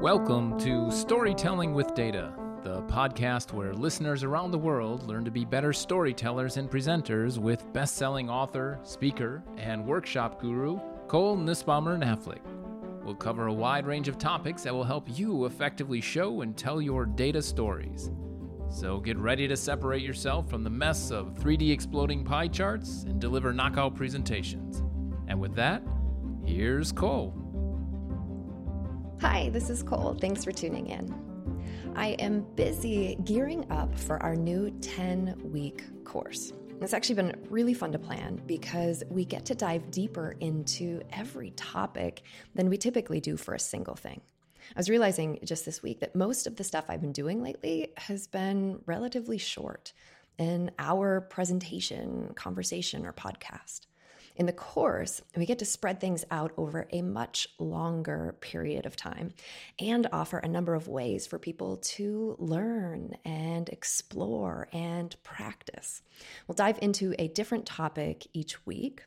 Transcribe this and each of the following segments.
Welcome to Storytelling with Data, the podcast where listeners around the world learn to be better storytellers and presenters with best selling author, speaker, and workshop guru Cole Nussbaumer Knaflic. We'll cover a wide range of topics that will help you effectively show and tell your data stories. So get ready to separate yourself from the mess of 3D exploding pie charts and deliver knockout presentations. And with that, here's Cole. Hi, this is Cole. Thanks for tuning in. I am busy gearing up for our new 10 week course. It's actually been really fun to plan because we get to dive deeper into every topic than we typically do for a single thing. I was realizing just this week that most of the stuff I've been doing lately has been relatively short an hour presentation, conversation, or podcast. In the course, we get to spread things out over a much longer period of time and offer a number of ways for people to learn and explore and practice. We'll dive into a different topic each week.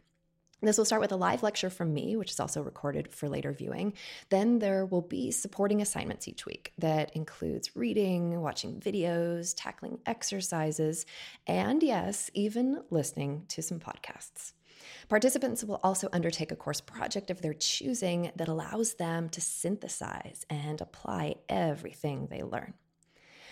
This will start with a live lecture from me, which is also recorded for later viewing. Then there will be supporting assignments each week that includes reading, watching videos, tackling exercises, and yes, even listening to some podcasts. Participants will also undertake a course project of their choosing that allows them to synthesize and apply everything they learn.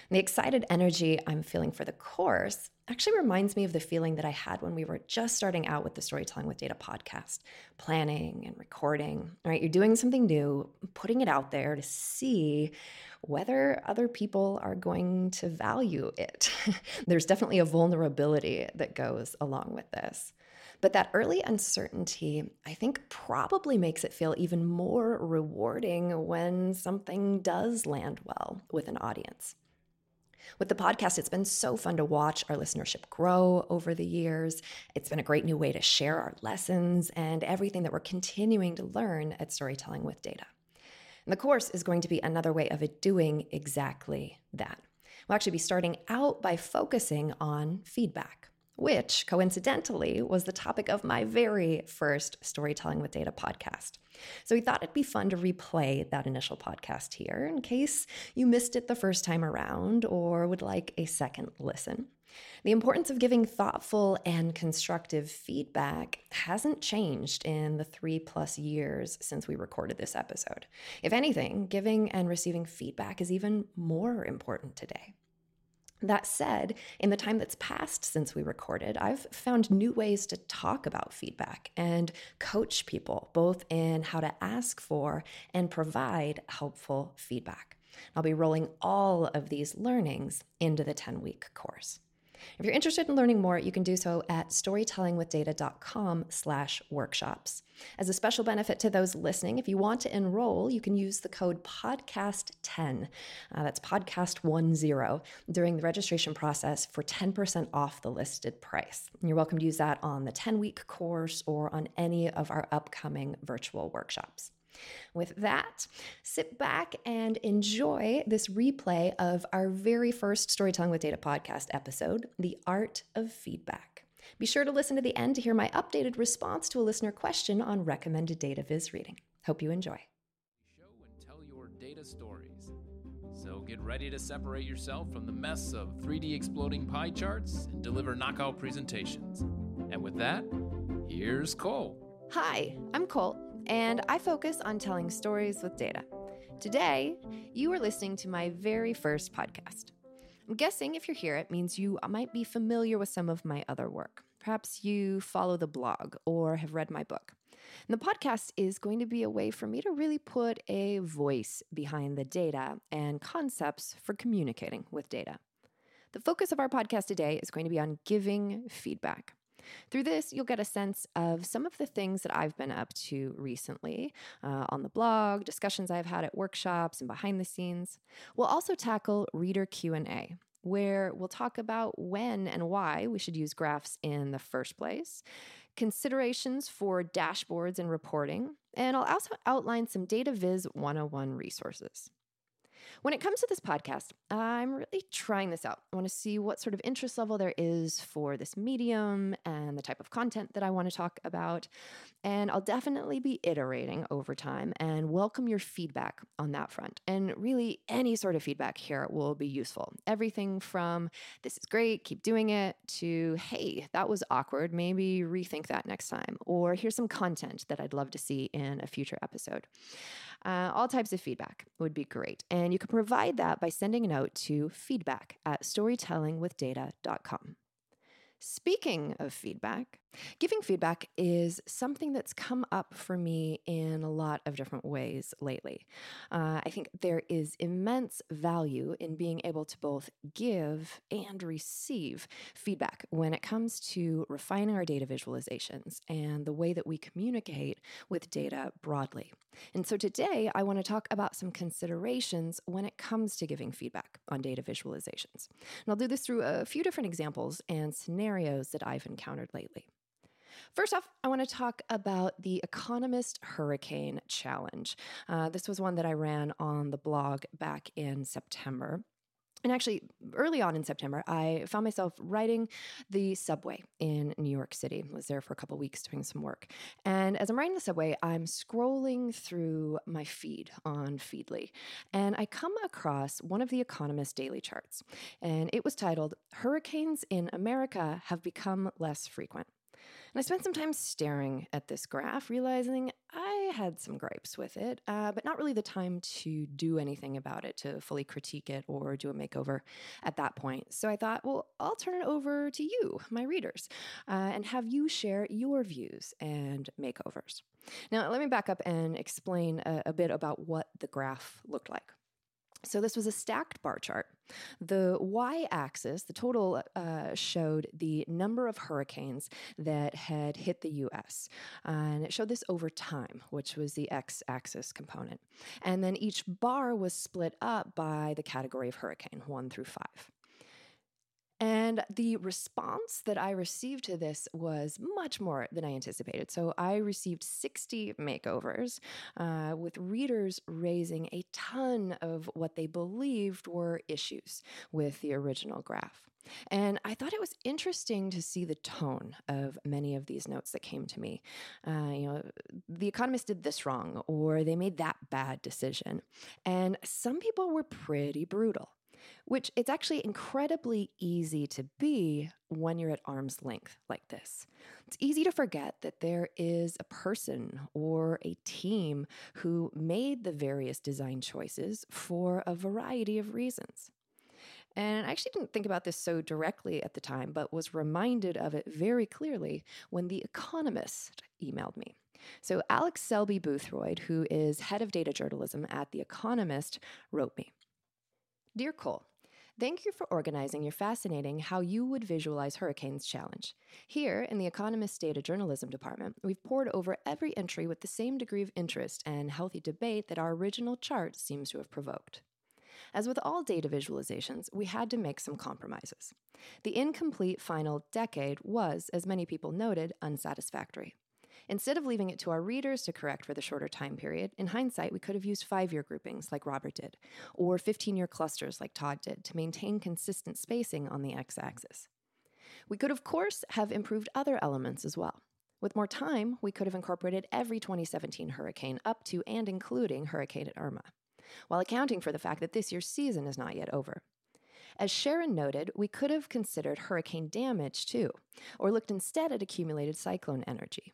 The excited energy I'm feeling for the course actually reminds me of the feeling that I had when we were just starting out with the Storytelling with Data podcast, planning and recording. Right, you're doing something new, putting it out there to see whether other people are going to value it. There's definitely a vulnerability that goes along with this. But that early uncertainty, I think, probably makes it feel even more rewarding when something does land well with an audience. With the podcast, it's been so fun to watch our listenership grow over the years. It's been a great new way to share our lessons and everything that we're continuing to learn at Storytelling with Data. And the course is going to be another way of doing exactly that. We'll actually be starting out by focusing on feedback which coincidentally was the topic of my very first Storytelling with Data podcast. So we thought it'd be fun to replay that initial podcast here in case you missed it the first time around or would like a second listen. The importance of giving thoughtful and constructive feedback hasn't changed in the three plus years since we recorded this episode. If anything, giving and receiving feedback is even more important today. That said, in the time that's passed since we recorded, I've found new ways to talk about feedback and coach people, both in how to ask for and provide helpful feedback. I'll be rolling all of these learnings into the 10 week course. If you're interested in learning more, you can do so at storytellingwithdata.com slash workshops. As a special benefit to those listening, if you want to enroll, you can use the code podcast10. Uh, that's podcast10 during the registration process for 10% off the listed price. And you're welcome to use that on the 10 week course or on any of our upcoming virtual workshops. With that, sit back and enjoy this replay of our very first Storytelling with Data podcast episode, The Art of Feedback. Be sure to listen to the end to hear my updated response to a listener question on recommended data viz reading. Hope you enjoy. Show and tell your data stories. So get ready to separate yourself from the mess of 3D exploding pie charts and deliver knockout presentations. And with that, here's Cole. Hi, I'm Cole and I focus on telling stories with data. Today, you are listening to my very first podcast. I'm guessing if you're here, it means you might be familiar with some of my other work. Perhaps you follow the blog or have read my book. And the podcast is going to be a way for me to really put a voice behind the data and concepts for communicating with data. The focus of our podcast today is going to be on giving feedback. Through this, you'll get a sense of some of the things that I've been up to recently uh, on the blog, discussions I've had at workshops and behind the scenes. We'll also tackle reader Q&A, where we'll talk about when and why we should use graphs in the first place, considerations for dashboards and reporting, and I'll also outline some Data Viz 101 resources. When it comes to this podcast, I'm really trying this out. I want to see what sort of interest level there is for this medium and the type of content that I want to talk about. And I'll definitely be iterating over time and welcome your feedback on that front. And really, any sort of feedback here will be useful. Everything from this is great, keep doing it, to hey, that was awkward, maybe rethink that next time, or here's some content that I'd love to see in a future episode. Uh, all types of feedback would be great. And you can provide that by sending a note to feedback at storytellingwithdata.com. Speaking of feedback, giving feedback is something that's come up for me in a lot of different ways lately. Uh, I think there is immense value in being able to both give and receive feedback when it comes to refining our data visualizations and the way that we communicate with data broadly. And so today, I want to talk about some considerations when it comes to giving feedback on data visualizations. And I'll do this through a few different examples and scenarios that I've encountered lately. First off, I want to talk about the Economist Hurricane Challenge. Uh, this was one that I ran on the blog back in September. And actually, early on in September, I found myself riding the subway in New York City. I was there for a couple weeks doing some work. And as I'm riding the subway, I'm scrolling through my feed on Feedly, and I come across one of the Economist daily charts. And it was titled, Hurricanes in America Have Become Less Frequent. And I spent some time staring at this graph, realizing I had some gripes with it, uh, but not really the time to do anything about it, to fully critique it or do a makeover at that point. So I thought, well, I'll turn it over to you, my readers, uh, and have you share your views and makeovers. Now, let me back up and explain a, a bit about what the graph looked like. So this was a stacked bar chart. The y axis, the total, uh, showed the number of hurricanes that had hit the US. and it showed this over time, which was the x axis component. And then each bar was split up by the category of hurricane, one through five. And the response that I received to this was much more than I anticipated. So I received 60 makeovers uh, with readers raising a ton of what they believed were issues with the original graph. And I thought it was interesting to see the tone of many of these notes that came to me. Uh, you know, the economist did this wrong, or they made that bad decision. And some people were pretty brutal which it's actually incredibly easy to be when you're at arm's length like this. It's easy to forget that there is a person or a team who made the various design choices for a variety of reasons. And I actually didn't think about this so directly at the time, but was reminded of it very clearly when The Economist emailed me. So, Alex Selby Boothroyd, who is head of data journalism at The Economist, wrote me Dear Cole, Thank you for organizing your fascinating How You Would Visualize Hurricanes challenge. Here in the Economist Data Journalism Department, we've pored over every entry with the same degree of interest and healthy debate that our original chart seems to have provoked. As with all data visualizations, we had to make some compromises. The incomplete final decade was, as many people noted, unsatisfactory. Instead of leaving it to our readers to correct for the shorter time period, in hindsight, we could have used five year groupings like Robert did, or 15 year clusters like Todd did to maintain consistent spacing on the x axis. We could, of course, have improved other elements as well. With more time, we could have incorporated every 2017 hurricane up to and including Hurricane Irma, while accounting for the fact that this year's season is not yet over. As Sharon noted, we could have considered hurricane damage too, or looked instead at accumulated cyclone energy.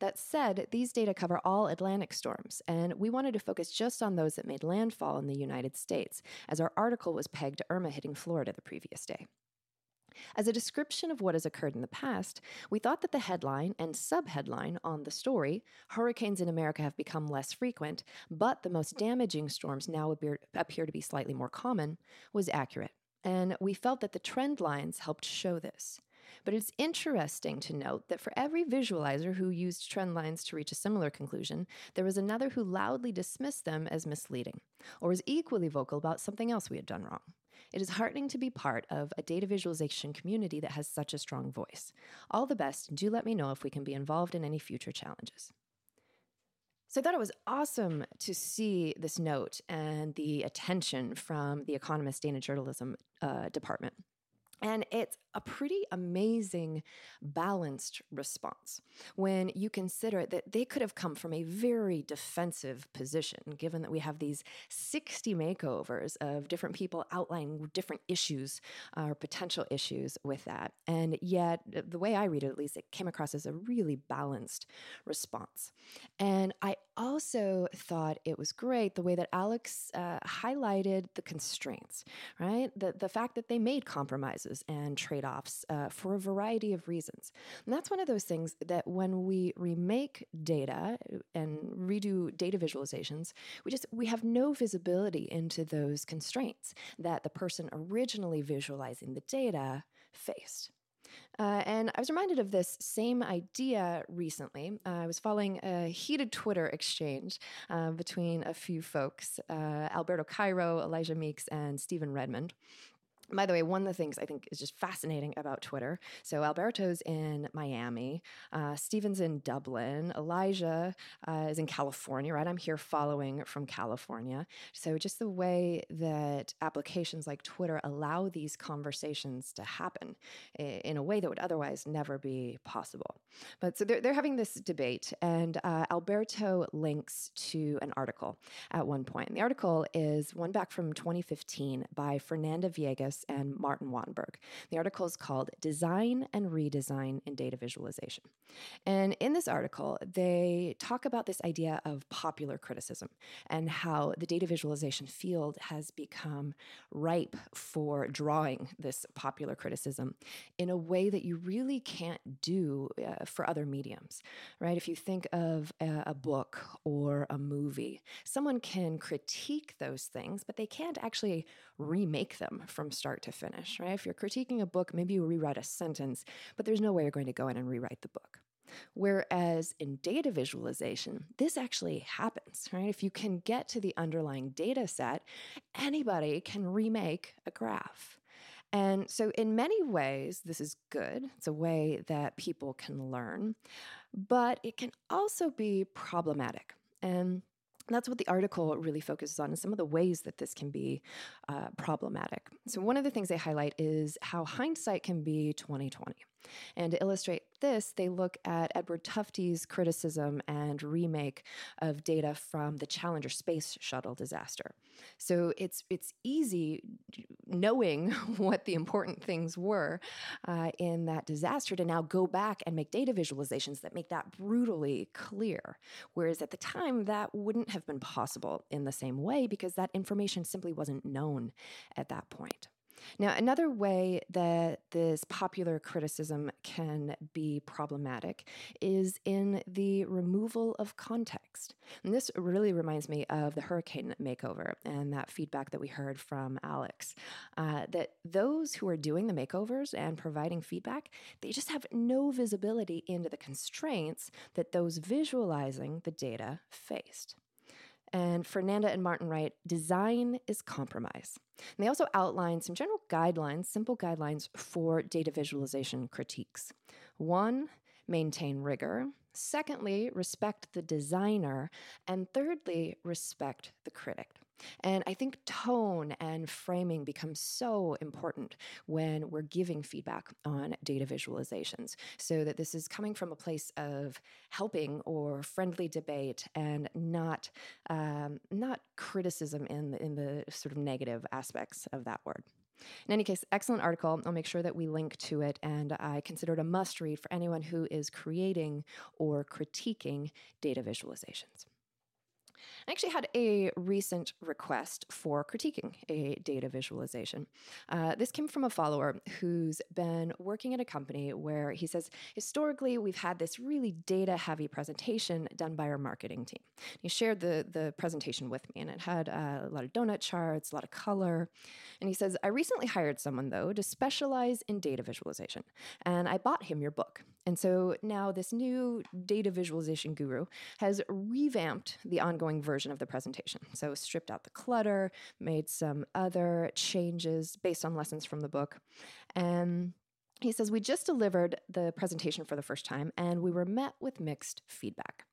That said, these data cover all Atlantic storms, and we wanted to focus just on those that made landfall in the United States, as our article was pegged to Irma hitting Florida the previous day. As a description of what has occurred in the past, we thought that the headline and subheadline on the story, Hurricanes in America have become less frequent, but the most damaging storms now appear, appear to be slightly more common, was accurate. And we felt that the trend lines helped show this. But it's interesting to note that for every visualizer who used trend lines to reach a similar conclusion, there was another who loudly dismissed them as misleading, or was equally vocal about something else we had done wrong. It is heartening to be part of a data visualization community that has such a strong voice. All the best, and do let me know if we can be involved in any future challenges. So I thought it was awesome to see this note and the attention from the Economist Data Journalism uh, Department. And it's a pretty amazing balanced response when you consider that they could have come from a very defensive position, given that we have these 60 makeovers of different people outlining different issues uh, or potential issues with that. And yet, the way I read it, at least, it came across as a really balanced response. And I also thought it was great the way that Alex uh, highlighted the constraints, right? The, the fact that they made compromises and trade trade offs uh, for a variety of reasons. And that's one of those things that when we remake data and redo data visualizations, we just we have no visibility into those constraints that the person originally visualizing the data faced. Uh, and I was reminded of this same idea recently. Uh, I was following a heated Twitter exchange uh, between a few folks uh, Alberto Cairo, Elijah Meeks, and Stephen Redmond by the way, one of the things I think is just fascinating about Twitter. So Alberto's in Miami, uh, Stephen's in Dublin, Elijah uh, is in California, right? I'm here following from California. So just the way that applications like Twitter allow these conversations to happen in a way that would otherwise never be possible. But so they're, they're having this debate, and uh, Alberto links to an article at one point. And the article is one back from 2015 by Fernanda Viegas and Martin Wattenberg. The article is called Design and Redesign in Data Visualization. And in this article, they talk about this idea of popular criticism and how the data visualization field has become ripe for drawing this popular criticism in a way that you really can't do uh, for other mediums, right? If you think of a, a book or a movie, someone can critique those things, but they can't actually remake them from start to finish, right? If you're critiquing a book, maybe you rewrite a sentence, but there's no way you're going to go in and rewrite the book. Whereas in data visualization, this actually happens, right? If you can get to the underlying data set, anybody can remake a graph. And so, in many ways, this is good. It's a way that people can learn, but it can also be problematic. And that's what the article really focuses on, and some of the ways that this can be uh, problematic. So, one of the things they highlight is how hindsight can be 2020. And to illustrate this, they look at Edward Tufte's criticism and remake of data from the Challenger space shuttle disaster. So it's it's easy knowing what the important things were uh, in that disaster to now go back and make data visualizations that make that brutally clear. Whereas at the time, that wouldn't have been possible in the same way because that information simply wasn't known at that point. Now, another way that this popular criticism can be problematic is in the removal of context. And this really reminds me of the hurricane makeover and that feedback that we heard from Alex uh, that those who are doing the makeovers and providing feedback, they just have no visibility into the constraints that those visualizing the data faced. And Fernanda and Martin write design is compromise. And they also outline some general guidelines, simple guidelines for data visualization critiques. One, maintain rigor. Secondly, respect the designer. And thirdly, respect the critic. And I think tone and framing become so important when we're giving feedback on data visualizations, so that this is coming from a place of helping or friendly debate and not um, not criticism in the, in the sort of negative aspects of that word. In any case, excellent article. I'll make sure that we link to it, and I consider it a must read for anyone who is creating or critiquing data visualizations. I actually had a recent request for critiquing a data visualization. Uh, this came from a follower who's been working at a company where he says, historically, we've had this really data heavy presentation done by our marketing team. He shared the, the presentation with me, and it had uh, a lot of donut charts, a lot of color. And he says, I recently hired someone, though, to specialize in data visualization, and I bought him your book. And so now this new data visualization guru has revamped the ongoing version of the presentation. So stripped out the clutter, made some other changes based on lessons from the book. And He says, We just delivered the presentation for the first time and we were met with mixed feedback.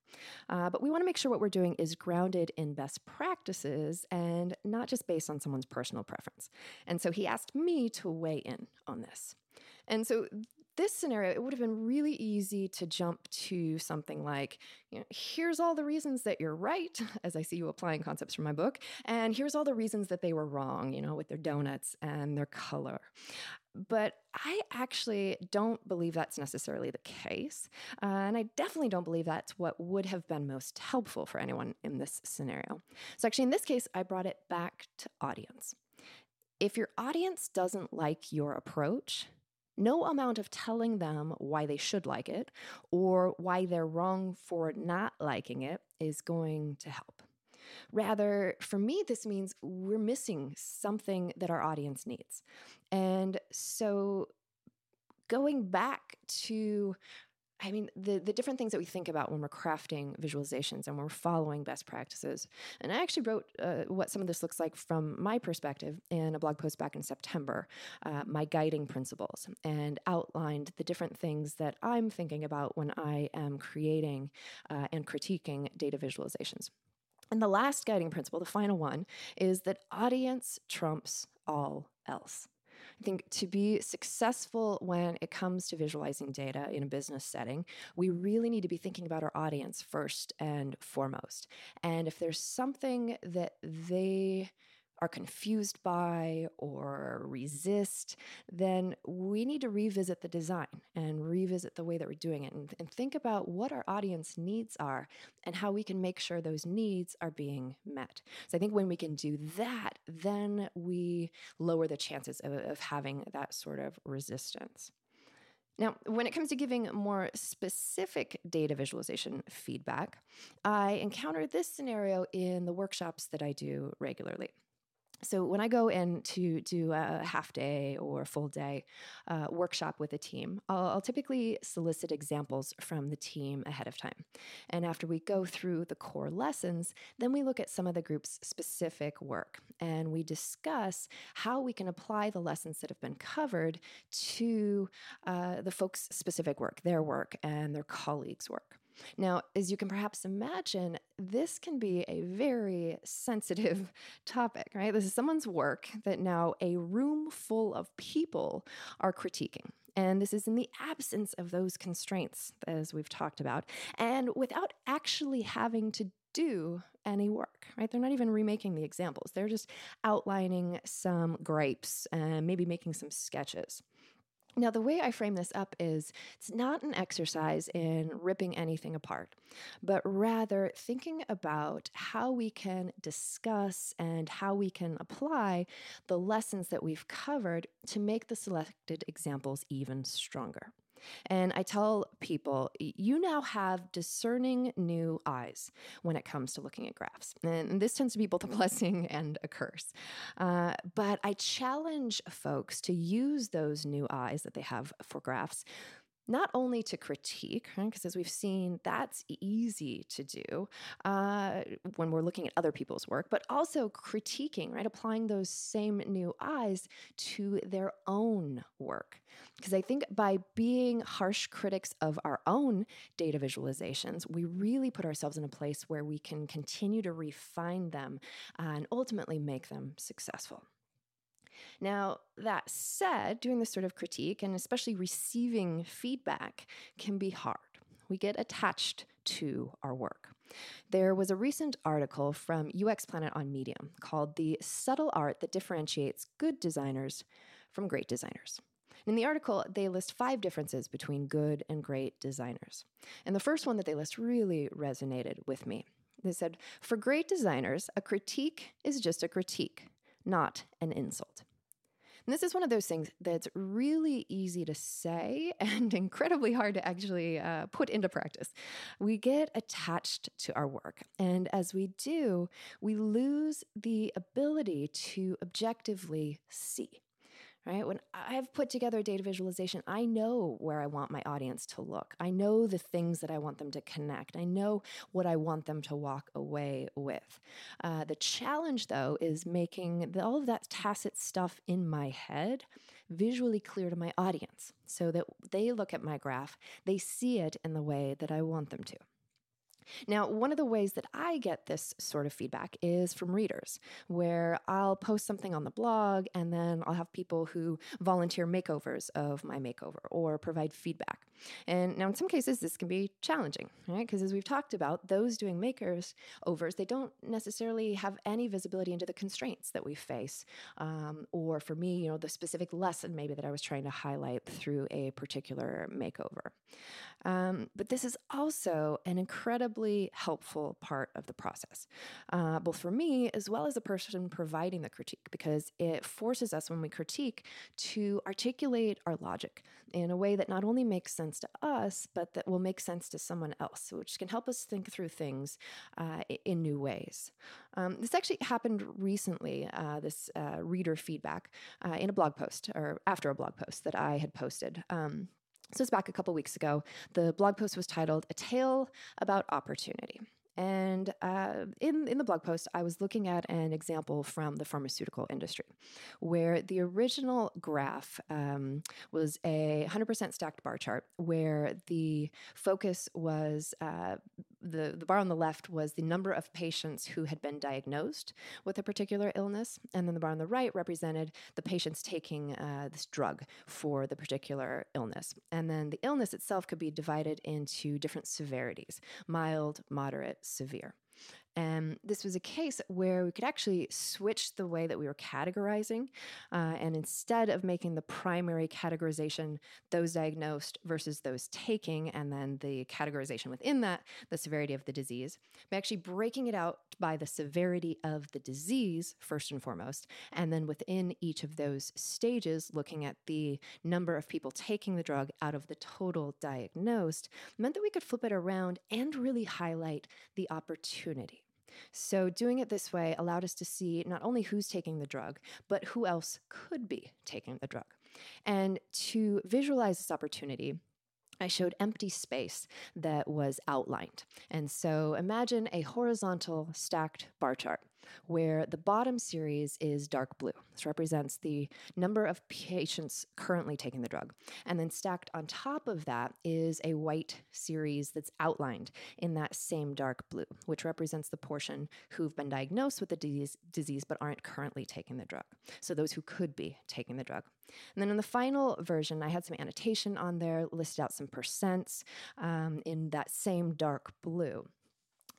Uh, but we want to make sure what we're doing is grounded in best practices and not just based on someone's personal preference. And so he asked me to weigh in on this. And so this scenario, it would have been really easy to jump to something like, you know, here's all the reasons that you're right, as I see you applying concepts from my book, and here's all the reasons that they were wrong, you know, with their donuts and their color. But I actually don't believe that's necessarily the case. Uh, and I definitely don't believe that's what would have been most helpful for anyone in this scenario. So, actually, in this case, I brought it back to audience. If your audience doesn't like your approach, no amount of telling them why they should like it or why they're wrong for not liking it is going to help. Rather, for me, this means we're missing something that our audience needs. And so going back to I mean, the, the different things that we think about when we're crafting visualizations and we're following best practices. And I actually wrote uh, what some of this looks like from my perspective in a blog post back in September, uh, my guiding principles, and outlined the different things that I'm thinking about when I am creating uh, and critiquing data visualizations. And the last guiding principle, the final one, is that audience trumps all else. I think to be successful when it comes to visualizing data in a business setting, we really need to be thinking about our audience first and foremost. And if there's something that they are confused by or resist, then we need to revisit the design and revisit the way that we're doing it and, and, think about what our audience needs are and how we can make sure those needs are being met. So I think when we can do that, then we lower the chances of, of having that sort of resistance. Now, when it comes to giving more specific data visualization feedback, I encounter this scenario in the workshops that I do regularly. So when I go in to do a half day or full day uh, workshop with a team, I'll, I'll, typically solicit examples from the team ahead of time. And after we go through the core lessons, then we look at some of the group's specific work and we discuss how we can apply the lessons that have been covered to uh, the folks' specific work, their work, and their colleagues' work. Now, as you can perhaps imagine, this can be a very sensitive topic, right? This is someone's work that now a room full of people are critiquing. And this is in the absence of those constraints, as we've talked about, and without actually having to do any work, right? They're not even remaking the examples. They're just outlining some gripes and maybe making some sketches. Now, the way I frame this up is it's not an exercise in ripping anything apart, but rather thinking about how we can discuss and how we can apply the lessons that we've covered to make the selected examples even stronger. And I tell people, you now have discerning new eyes when it comes to looking at graphs. And this tends to be both a blessing and a curse. Uh, but I challenge folks to use those new eyes that they have for graphs not only to critique, because right, as we've seen, that's easy to do uh, when we're looking at other people's work, but also critiquing, right? Applying those same new eyes to their own work. Because I think by being harsh critics of our own data visualizations, we really put ourselves in a place where we can continue to refine them and ultimately make them successful. Now, that said, doing this sort of critique and especially receiving feedback can be hard. We get attached to our work. There was a recent article from UX Planet on Medium called The Subtle Art That Differentiates Good Designers from Great Designers. In the article, they list five differences between good and great designers. And the first one that they list really resonated with me. They said, For great designers, a critique is just a critique, not an insult. And this is one of those things that's really easy to say and incredibly hard to actually uh, put into practice. We get attached to our work. And as we do, we lose the ability to objectively see right? When I've put together a data visualization, I know where I want my audience to look. I know the things that I want them to connect. I know what I want them to walk away with. Uh, the challenge, though, is making all of that tacit stuff in my head visually clear to my audience so that they look at my graph, they see it in the way that I want them to. Now, one of the ways that I get this sort of feedback is from readers, where I'll post something on the blog and then I'll have people who volunteer makeovers of my makeover or provide feedback. And now, in some cases, this can be challenging, right? Because as we've talked about, those doing makers overs, they don't necessarily have any visibility into the constraints that we face. Um, or for me, you know, the specific lesson maybe that I was trying to highlight through a particular makeover. Um, but this is also an incredibly helpful part of the process, uh, both for me as well as the person providing the critique, because it forces us when we critique to articulate our logic in a way that not only makes sense to us, but that will make sense to someone else, which can help us think through things uh, in new ways. Um, this actually happened recently, uh, this uh, reader feedback uh, in a blog post or after a blog post that I had posted. Um, so it's back a couple weeks ago. The blog post was titled A Tale About Opportunity. And uh, in, in the blog post, I was looking at an example from the pharmaceutical industry where the original graph um, was a 100% stacked bar chart where the focus was uh, the, the bar on the left was the number of patients who had been diagnosed with a particular illness. And then the bar on the right represented the patients taking uh, this drug for the particular illness. And then the illness itself could be divided into different severities mild, moderate, severe. And this was a case where we could actually switch the way that we were categorizing. Uh, and instead of making the primary categorization those diagnosed versus those taking, and then the categorization within that, the severity of the disease, by actually breaking it out by the severity of the disease, first and foremost. And then within each of those stages, looking at the number of people taking the drug out of the total diagnosed, meant that we could flip it around and really highlight the opportunity. So, doing it this way allowed us to see not only who's taking the drug, but who else could be taking the drug. And to visualize this opportunity, I showed empty space that was outlined. And so imagine a horizontal stacked bar chart where the bottom series is dark blue. This represents the number of patients currently taking the drug. And then stacked on top of that is a white series that's outlined in that same dark blue, which represents the portion who've been diagnosed with the disease, disease but aren't currently taking the drug. So those who could be taking the drug. And then in the final version, I had some annotation on there, listed out some percents um, in that same dark blue.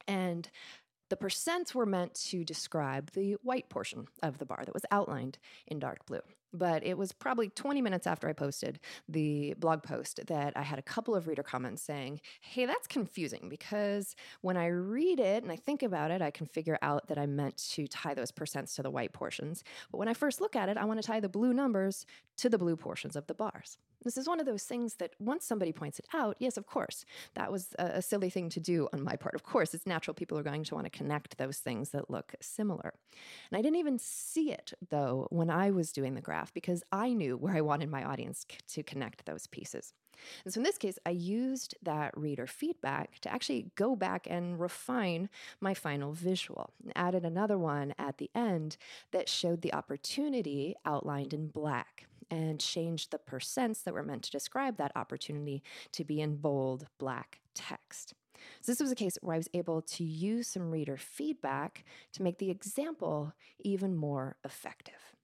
And the percents were meant to describe the white portion of the bar that was outlined in dark blue. But it was probably 20 minutes after I posted the blog post that I had a couple of reader comments saying, Hey, that's confusing because when I read it and I think about it, I can figure out that I meant to tie those percents to the white portions. But when I first look at it, I want to tie the blue numbers to the blue portions of the bars. This is one of those things that once somebody points it out, yes, of course, that was a, a, silly thing to do on my part. Of course, it's natural people are going to want to connect those things that look similar. And I didn't even see it, though, when I was doing the graph because I knew where I wanted my audience c- to connect those pieces. And so in this case, I used that reader feedback to actually go back and refine my final visual. Added another one at the end that showed the opportunity outlined in black and changed the percents that were meant to describe that opportunity to be in bold black text. So, this was a case where I was able to use some reader feedback to make the example even more effective.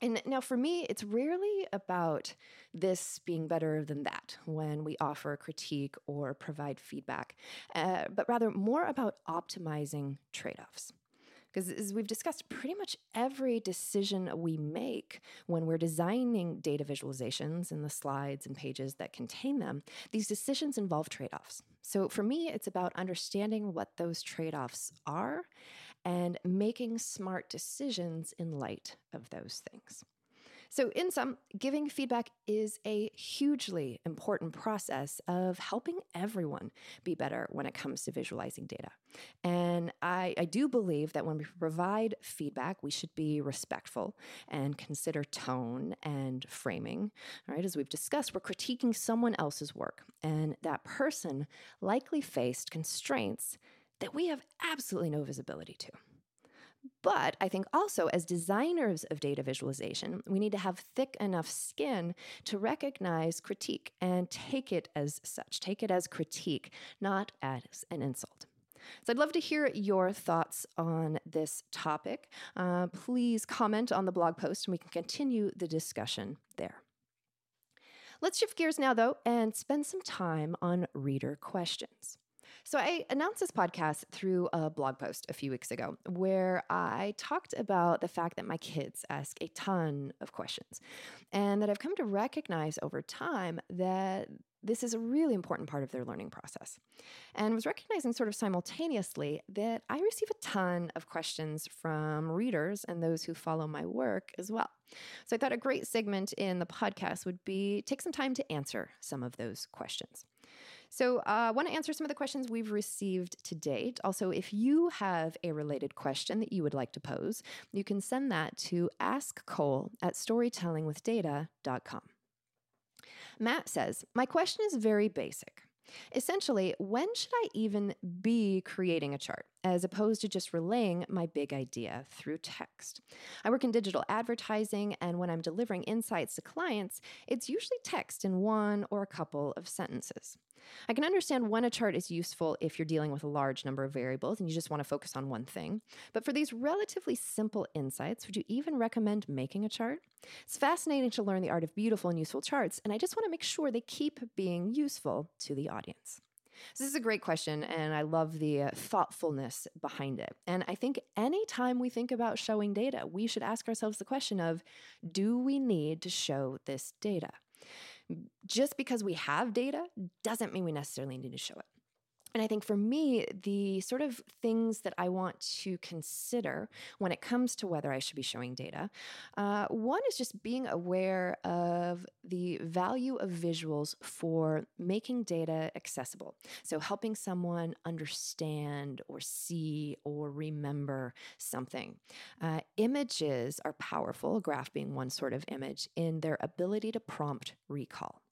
And now, for me, it's rarely about this being better than that when we offer critique or provide feedback, uh, but rather more about optimizing trade offs. Because as we've discussed, pretty much every decision we make when we're designing data visualizations and the slides and pages that contain them, these decisions involve trade offs. So for me, it's about understanding what those trade offs are and making smart decisions in light of those things. So, in sum, giving feedback is a hugely important process of helping everyone be better when it comes to visualizing data. And I, I do believe that when we provide feedback, we should be respectful and consider tone and framing. All right, as we've discussed, we're critiquing someone else's work, and that person likely faced constraints that we have absolutely no visibility to. But I think also, as designers of data visualization, we need to have thick enough skin to recognize critique and take it as such, take it as critique, not as an insult. So I'd love to hear your thoughts on this topic. Uh, please comment on the blog post and we can continue the discussion there. Let's shift gears now, though, and spend some time on reader questions. So, I announced this podcast through a blog post a few weeks ago where I talked about the fact that my kids ask a ton of questions and that I've come to recognize over time that this is a really important part of their learning process. And was recognizing sort of simultaneously that I receive a ton of questions from readers and those who follow my work as well. So I thought a great segment in the podcast would be take some time to answer some of those questions. So, uh, I want to answer some of the questions we've received to date. Also, if you have a related question that you would like to pose, you can send that to askcole at storytellingwithdata.com. Matt says, My question is very basic. Essentially, when should I even be creating a chart as opposed to just relaying my big idea through text? I work in digital advertising, and when I'm delivering insights to clients, it's usually text in one or a couple of sentences. I can understand when a chart is useful if you're dealing with a large number of variables and you just want to focus on one thing. But for these relatively simple insights, would you even recommend making a chart? It's fascinating to learn the art of beautiful and useful charts, and I just want to make sure they keep being useful to the audience. So this is a great question, and I love the uh, thoughtfulness behind it. And I think anytime we think about showing data, we should ask ourselves the question of do we need to show this data? Just because we have data doesn't mean we necessarily need to show it. And I think for me, the sort of things that I want to consider when it comes to whether I should be showing data, uh, one is just being aware of the value of visuals for making data accessible. So helping someone understand or see or remember something. Uh, images are powerful, graph being one sort of image, in their ability to prompt recall.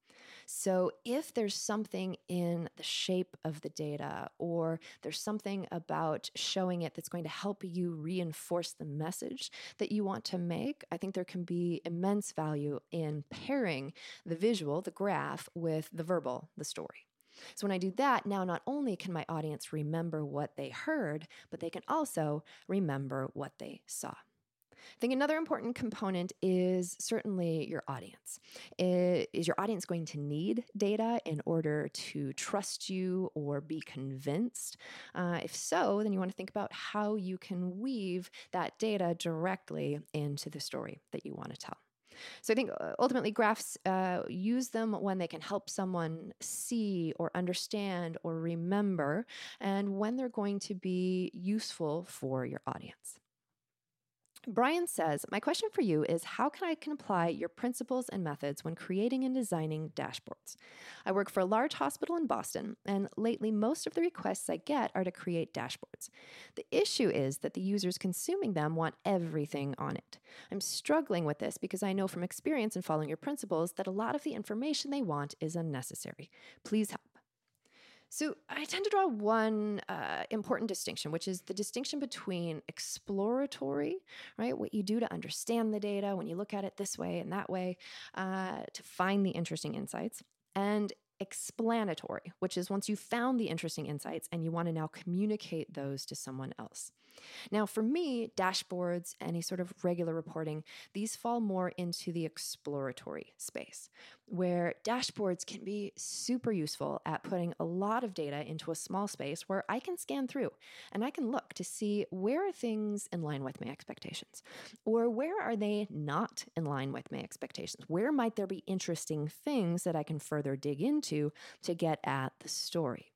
So if there's something in the shape of the data or there's something about showing it that's going to help you reinforce the message that you want to make, I think there can be immense value in pairing the visual, the graph, with the verbal, the story. So when I do that, now not only can my audience remember what they heard, but they can also remember what they saw. I think another important component is certainly your audience. Is your audience going to need data in order to trust you or be convinced? Uh, if so, then you want to think about how you can weave that data directly into the story that you want to tell. So I think uh, ultimately graphs uh, use them when they can help someone see or understand or remember, and when they're going to be useful for your audience. Brian says, My question for you is how can I can apply your principles and methods when creating and designing dashboards? I work for a large hospital in Boston, and lately most of the requests I get are to create dashboards. The issue is that the users consuming them want everything on it. I'm struggling with this because I know from experience in following your principles that a lot of the information they want is unnecessary. Please help. So I tend to draw one uh, important distinction, which is the distinction between exploratory, right? What you do to understand the data when you look at it this way and that way uh, to find the interesting insights, and explanatory, which is once you found the interesting insights and you want to now communicate those to someone else. Now, for me, dashboards, any sort of regular reporting, these fall more into the exploratory space, where dashboards can be super useful at putting a lot of data into a small space where I can scan through and I can look to see where are things in line with my expectations or where are they not in line with my expectations? Where might there be interesting things that I can further dig into to get at the story?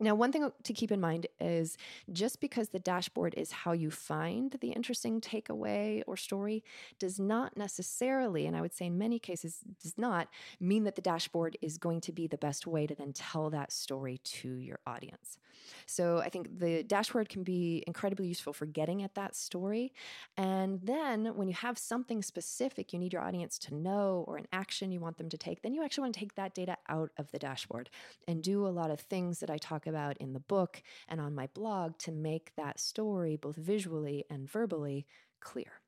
Now, one thing to keep in mind is just because the dashboard is how you find the interesting takeaway or story does not necessarily, and I would say in many cases, does not mean that the dashboard is going to be the best way to then tell that story to your audience. So I think the dashboard can be incredibly useful for getting at that story. And then when you have something specific you need your audience to know or an action you want them to take, then you actually want to take that data out of the dashboard and do a lot of things that I talk about in the book and on my blog to make that story both visually and verbally clear.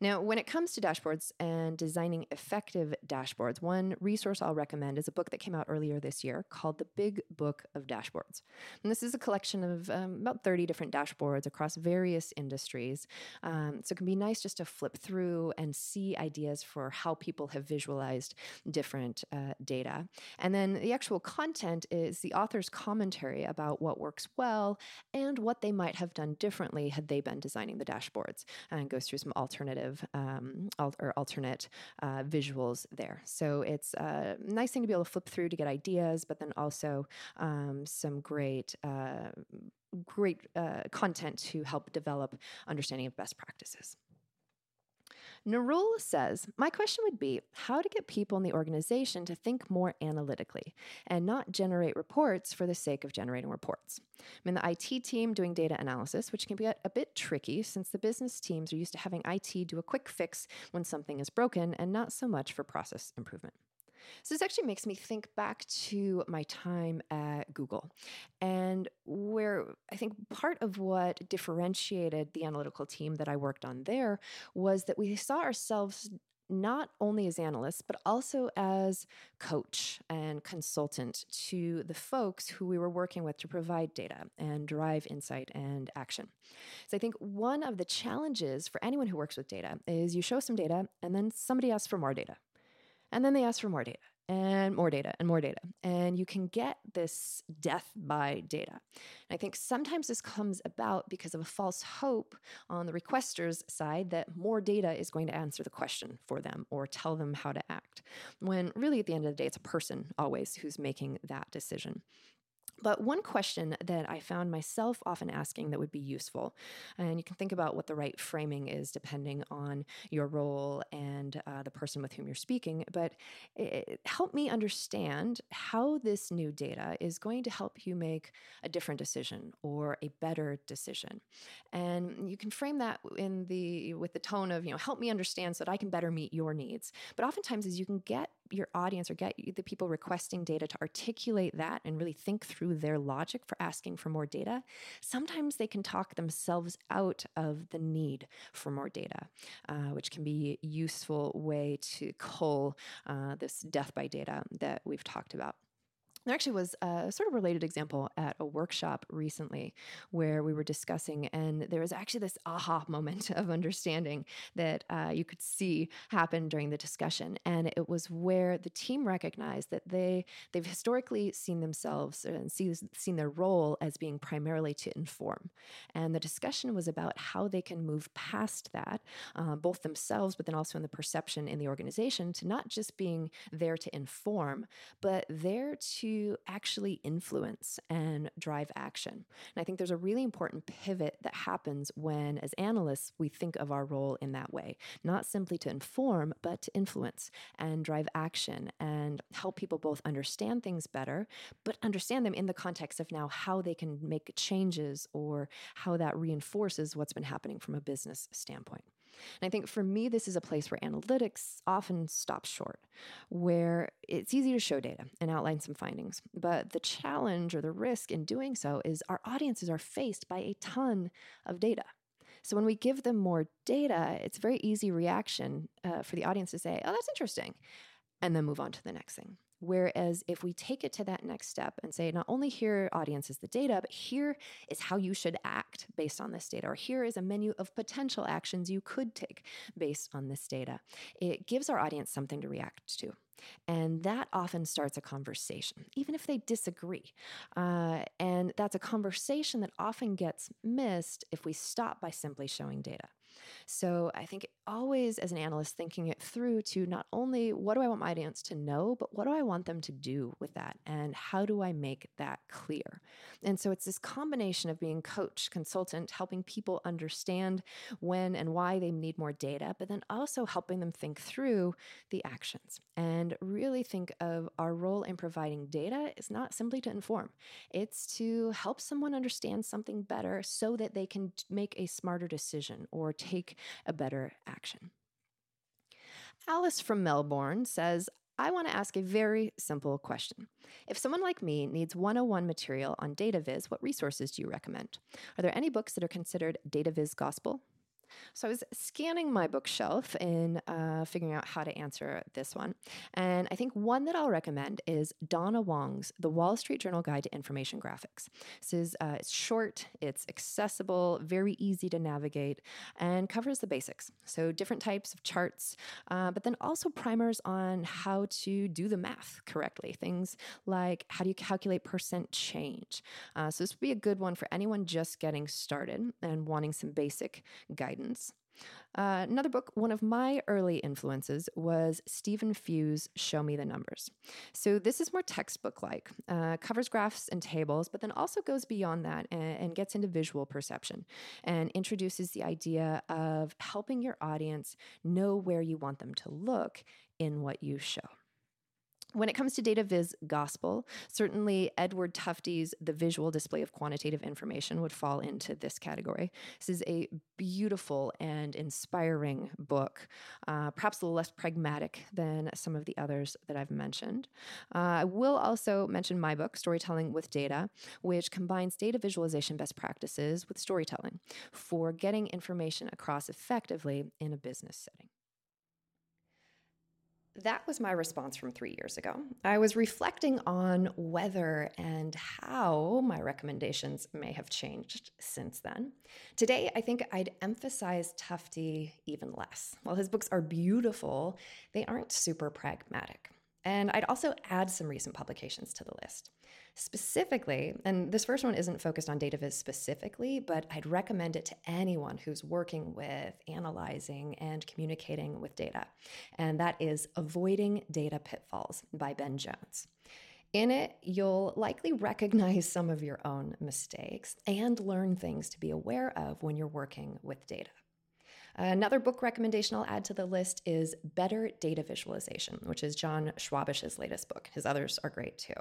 Now, when it comes to dashboards and designing effective dashboards, one resource I'll recommend is a book that came out earlier this year called The Big Book of Dashboards. And this is a collection of um, about 30 different dashboards across various industries. Um, so it can be nice just to flip through and see ideas for how people have visualized different uh, data. And then the actual content is the author's commentary about what works well and what they might have done differently had they been designing the dashboards and goes through some alternative alternative um, al- or alternate uh, visuals there. So it's a nice thing to be able to flip through to get ideas, but then also um, some great. Uh, great uh, content to help develop understanding of best practices. Narul says, My question would be how to get people in the organization to think more analytically and not generate reports for the sake of generating reports. I'm in the IT team doing data analysis, which can be a, a bit tricky since the business teams are used to having IT do a quick fix when something is broken and not so much for process improvement. So this actually makes me think back to my time at Google and where I think part of what differentiated the analytical team that I worked on there was that we saw ourselves not only as analysts, but also as coach and consultant to the folks who we were working with to provide data and drive insight and action. So I think one of the challenges for anyone who works with data is you show some data and then somebody asks for more data. And then they ask for more data and more data and more data. And you can get this death by data. And I think sometimes this comes about because of a false hope on the requester's side that more data is going to answer the question for them or tell them how to act. When really, at the end of the day, it's a person always who's making that decision. But one question that I found myself often asking that would be useful, and you can think about what the right framing is depending on your role and uh, the person with whom you're speaking, but help me understand how this new data is going to help you make a different decision or a better decision. And you can frame that in the with the tone of, you know, help me understand so that I can better meet your needs. But oftentimes as you can get your audience or get the people requesting data to articulate that and really think through their logic for asking for more data, sometimes they can talk themselves out of the need for more data, uh, which can be a useful way to cull uh, this death by data that we've talked about. There actually was a sort of related example at a workshop recently where we were discussing, and there was actually this aha moment of understanding that uh, you could see happen during the discussion. And it was where the team recognized that they they've historically seen themselves and see, seen their role as being primarily to inform. And the discussion was about how they can move past that, uh, both themselves, but then also in the perception in the organization, to not just being there to inform, but there to actually influence and drive action. And I think there's a really important pivot that happens when, as analysts, we think of our role in that way, not simply to inform, but to influence and drive action and help people both understand things better, but understand them in the context of now how they can make changes or how that reinforces what's been happening from a business standpoint. And I think for me, this is a place where analytics often stops short, where it's easy to show data and outline some findings. But the challenge or the risk in doing so is our audiences are faced by a ton of data. So when we give them more data, it's a very easy reaction uh, for the audience to say, oh, that's interesting, and then move on to the next thing. Whereas if we take it to that next step and say, not only here, audience, is the data, but here is how you should act based on this data, or here is a menu of potential actions you could take based on this data, it gives our audience something to react to. And that often starts a conversation, even if they disagree. Uh, and that's a conversation that often gets missed if we stop by simply showing data. So I think always, as an analyst, thinking it through to not only what do I want my audience to know, but what do I want them to do with that? And how do I make that clear? And so it's this combination of being coach, consultant, helping people understand when and why they need more data, but then also helping them think through the actions and really think of our role in providing data is not simply to inform, it's to help someone understand something better so that they can make a smarter decision or take a better action. Alice from Melbourne says, I want to ask a very simple question. If someone like me needs 101 material on data viz, what resources do you recommend? Are there any books that are considered data viz gospel? So I was scanning my bookshelf in uh, figuring out how to answer this one. And I think one that I'll recommend is Dona Wong's The Wall Street Journal Guide to Information Graphics. This is uh, it's short, it's accessible, very easy to navigate, and covers the basics. So different types of charts, uh, but then also primers on how to do the math correctly. Things like how do you calculate percent change. Uh, so this would be a good one for anyone just getting started and wanting some basic guidance Uh, another book, one of my early influences was Stephen Few's Show Me the Numbers. So this is more textbook like, uh, covers graphs and tables, but then also goes beyond that and, and gets into visual perception and introduces the idea of helping your audience know where you want them to look in what you show. When it comes to data viz gospel, certainly Edward Tufte's The Visual Display of Quantitative Information would fall into this category. This is a beautiful and inspiring book, uh, perhaps a little less pragmatic than some of the others that I've mentioned. Uh, I will also mention my book, Storytelling with Data, which combines data visualization best practices with storytelling for getting information across effectively in a business setting. That was my response from three years ago. I was reflecting on whether and how my recommendations may have changed since then. Today, I think I'd emphasize Tufte even less. While his books are beautiful, they aren't super pragmatic. And I'd also add some recent publications to the list. Specifically, and this first one isn't focused on data viz specifically, but I'd recommend it to anyone who's working with analyzing and communicating with data. And that is Avoiding Data Pitfalls by Ben Jones. In it, you'll likely recognize some of your own mistakes and learn things to be aware of when you're working with data. Another book recommendation I'll add to the list is Better Data Visualization, which is Jon Schwabish's latest book. His others are great too.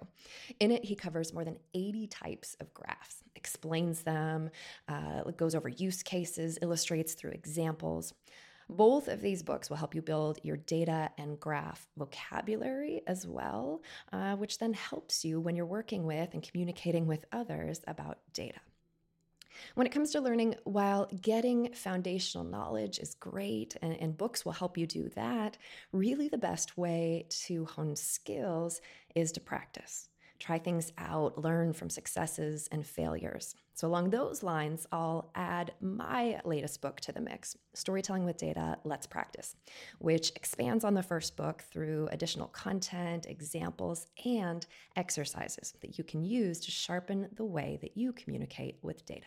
In it, he covers more than 80 types of graphs, explains them, uh, goes over use cases, illustrates through examples. Both of these books will help you build your data and graph vocabulary as well, uh, which then helps you when you're working with and communicating with others about data. When it comes to learning, while getting foundational knowledge is great and, and, books will help you do that, really the best way to hone skills is to practice. Try things out, learn from successes and failures. So, along those lines, I'll add my latest book to the mix Storytelling with Data Let's Practice, which expands on the first book through additional content, examples, and exercises that you can use to sharpen the way that you communicate with data.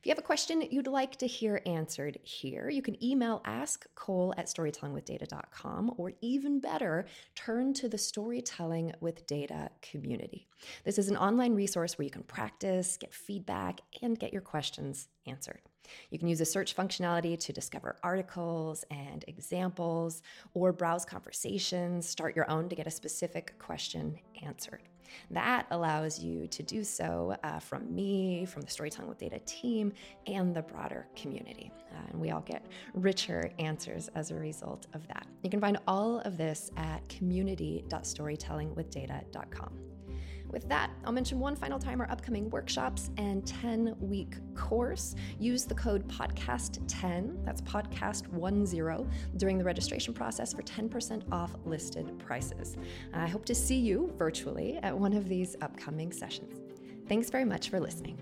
If you have a question you'd like to hear answered here, you can email askcole at storytellingwithdata.com or even better, turn to the Storytelling with Data community. This is an online resource where you can practice, get feedback, and get your questions answered. You can use the search functionality to discover articles and examples, or browse conversations, start your own to get a specific question answered. That allows you to do so uh, from me, from the Storytelling with Data team, and the broader community. Uh, and we all get richer answers as a result of that. You can find all of this at community.storytellingwithdata.com. With that, I'll mention one final time our upcoming workshops and 10 week course. Use the code podcast10, that's podcast10, during the registration process for 10% off listed prices. I hope to see you virtually at one of these upcoming sessions. Thanks very much for listening.